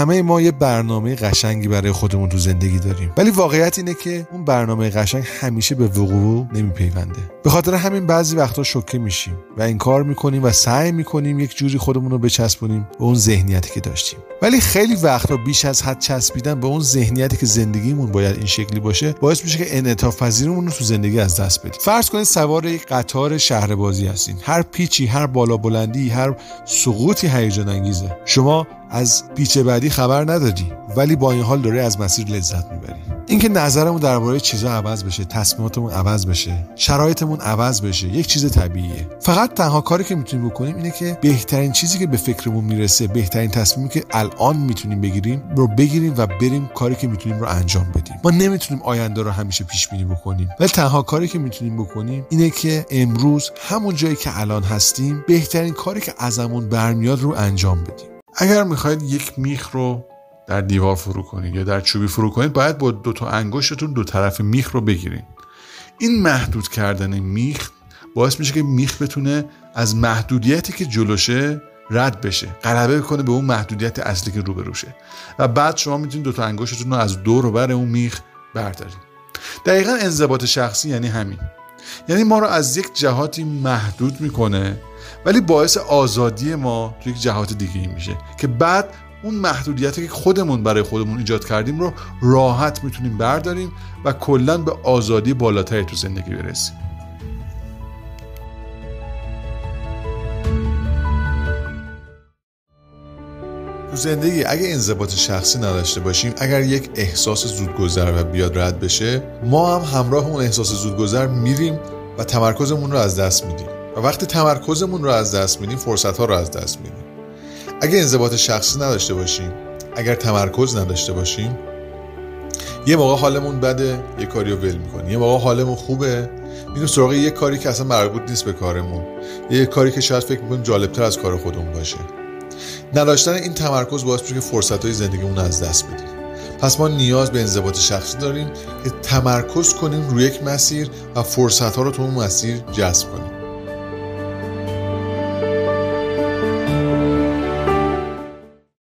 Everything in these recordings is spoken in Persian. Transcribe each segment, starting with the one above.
همه ما یه برنامه قشنگی برای خودمون تو زندگی داریم. ولی واقعیت اینه که اون برنامه قشنگ همیشه به وقوع نمیپیونده. به خاطر همین بعضی وقتا شوکه میشیم و این کار می‌کنیم و سعی می‌کنیم یک جوری خودمون رو بچسبونیم به اون ذهنیتی که داشتیم. ولی خیلی وقتا بیش از حد چسبیدن به اون ذهنیتی که زندگیمون باید این شکلی باشه باعث میشه که انعطاف پذیرمون رو تو زندگی از دست بدیم. فرض کنید سوار یک قطار شهر بازی هستین. هر پیچی هر بالا بلندی هر سقوطی هیجان انگیزه شما از پیچ بعدی خبر نداری ولی با این حال داری از مسیر لذت می‌بری. اینکه نظرمون درباره چیزا عوض بشه تصمیماتمون عوض بشه شرایطمون عوض بشه یک چیز طبیعیه. فقط تنها کاری که می‌تونیم بکنیم اینه که بهترین چیزی که به فکرمون می‌رسه بهترین تصمیمی که الان می‌تونیم بگیریم رو بگیریم و بریم کاری که می‌تونیم رو انجام بدیم. ما نمی‌تونیم آینده رو همیشه پیش بینی بکنیم ولی تنها کاری که می‌تونیم بکنیم اینه که امروز همون جایی که الان هستیم بهترین کاری که ازمون برمیاد رو انجام بدیم. اگر می‌خواید یک میخ رو در دیوار فرو کنید یا در چوبی فرو کنید باید با دو تا انگشتتون دو طرف میخ رو بگیرید. این محدود کردن میخ باعث میشه که میخ بتونه از محدودیتی که جلوشه رد بشه غلبه کنه به اون محدودیت اصلی که روبروشه و بعد شما می‌تونید دو تا انگشتتون رو از دور و بر اون میخ بردارید. دقیقا انضباط شخصی یعنی همین. یعنی ما رو از یک جهاتی محدود می‌کنه ولی باعث آزادی ما تو یک جهات دیگه میشه که بعد اون محدودیتی که خودمون برای خودمون ایجاد کردیم رو راحت می‌تونیم برداریم و کلا به آزادی بالاتری تو زندگی برسیم. تو زندگی اگه انضباط شخصی نداشته باشیم اگر یک احساس زودگذر و بیاد رد بشه ما هم همراه اون احساس زودگذر میریم و تمرکزمون رو از دست میدیم. و وقتی تمرکزمون رو از دست میدیم فرصت ها رو از دست میدیم. اگه انضباط شخصی نداشته باشیم اگر تمرکز نداشته باشیم یه موقع حالمون بده یه کاری رو ول می‌کنیم. یه موقع حالمون خوبه میریم سراغ یه کاری که اصلا مربوط نیست به کارمون. یه کاری که شاید فکر می‌کنیم جالبتر از کار خودمون باشه. نداشتن این تمرکز باعث میشه که فرصت های زندگیمون از دست بدیم. پس ما نیاز به انضباط شخصی داریم که تمرکز کنیم روی یک مسیر و فرصت ها رو تو اون مسیر جذب کنیم.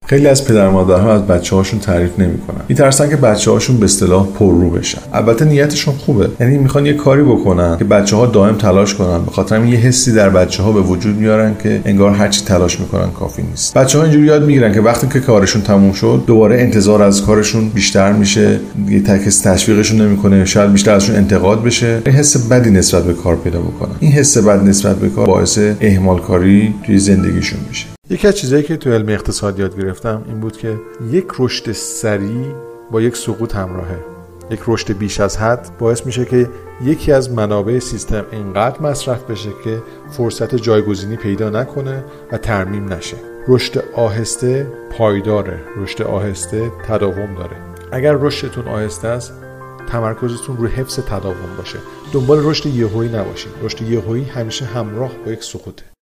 خیلی از پدر مادرها از بچه هاشون تعریف نمی‌کنن. میترسن که بچه هاشون به اصطلاح پررو بشن. البته نیتشون خوبه. یعنی می‌خوان یه کاری بکنن که بچه ها دائم تلاش کنن. به خاطر یه حسی در بچه ها به وجود میارن که انگار هرچی تلاش می‌کنن کافی نیست. بچه ها اینجوری یاد می‌گیرن که وقتی که کارشون تموم شد دوباره انتظار از کارشون بیشتر میشه. یه تکس تشویقشون نمی‌کنه. شاید بیشتر ازشون انتقاد بشه. این حس بدی نسبت به کار پیدا بکنن. این حس بد نسبت به کار باعث اهمال کاری توی زندگیشون میشه. یکی از چیزهایی که تو علم اقتصاد یاد گرفتم این بود که یک رشد سریع با یک سقوط همراهه. یک رشد بیش از حد باعث میشه که یکی از منابع سیستم اینقدر مصرف بشه که فرصت جایگزینی پیدا نکنه و ترمیم نشه. رشد آهسته پایداره. رشد آهسته تداوم داره. اگر رشدتون آهسته است تمرکزتون روی حفظ تداوم باشه. دنبال رشد یهویی نباشید. رشد یهویی همیشه همراه با یک سقوطه.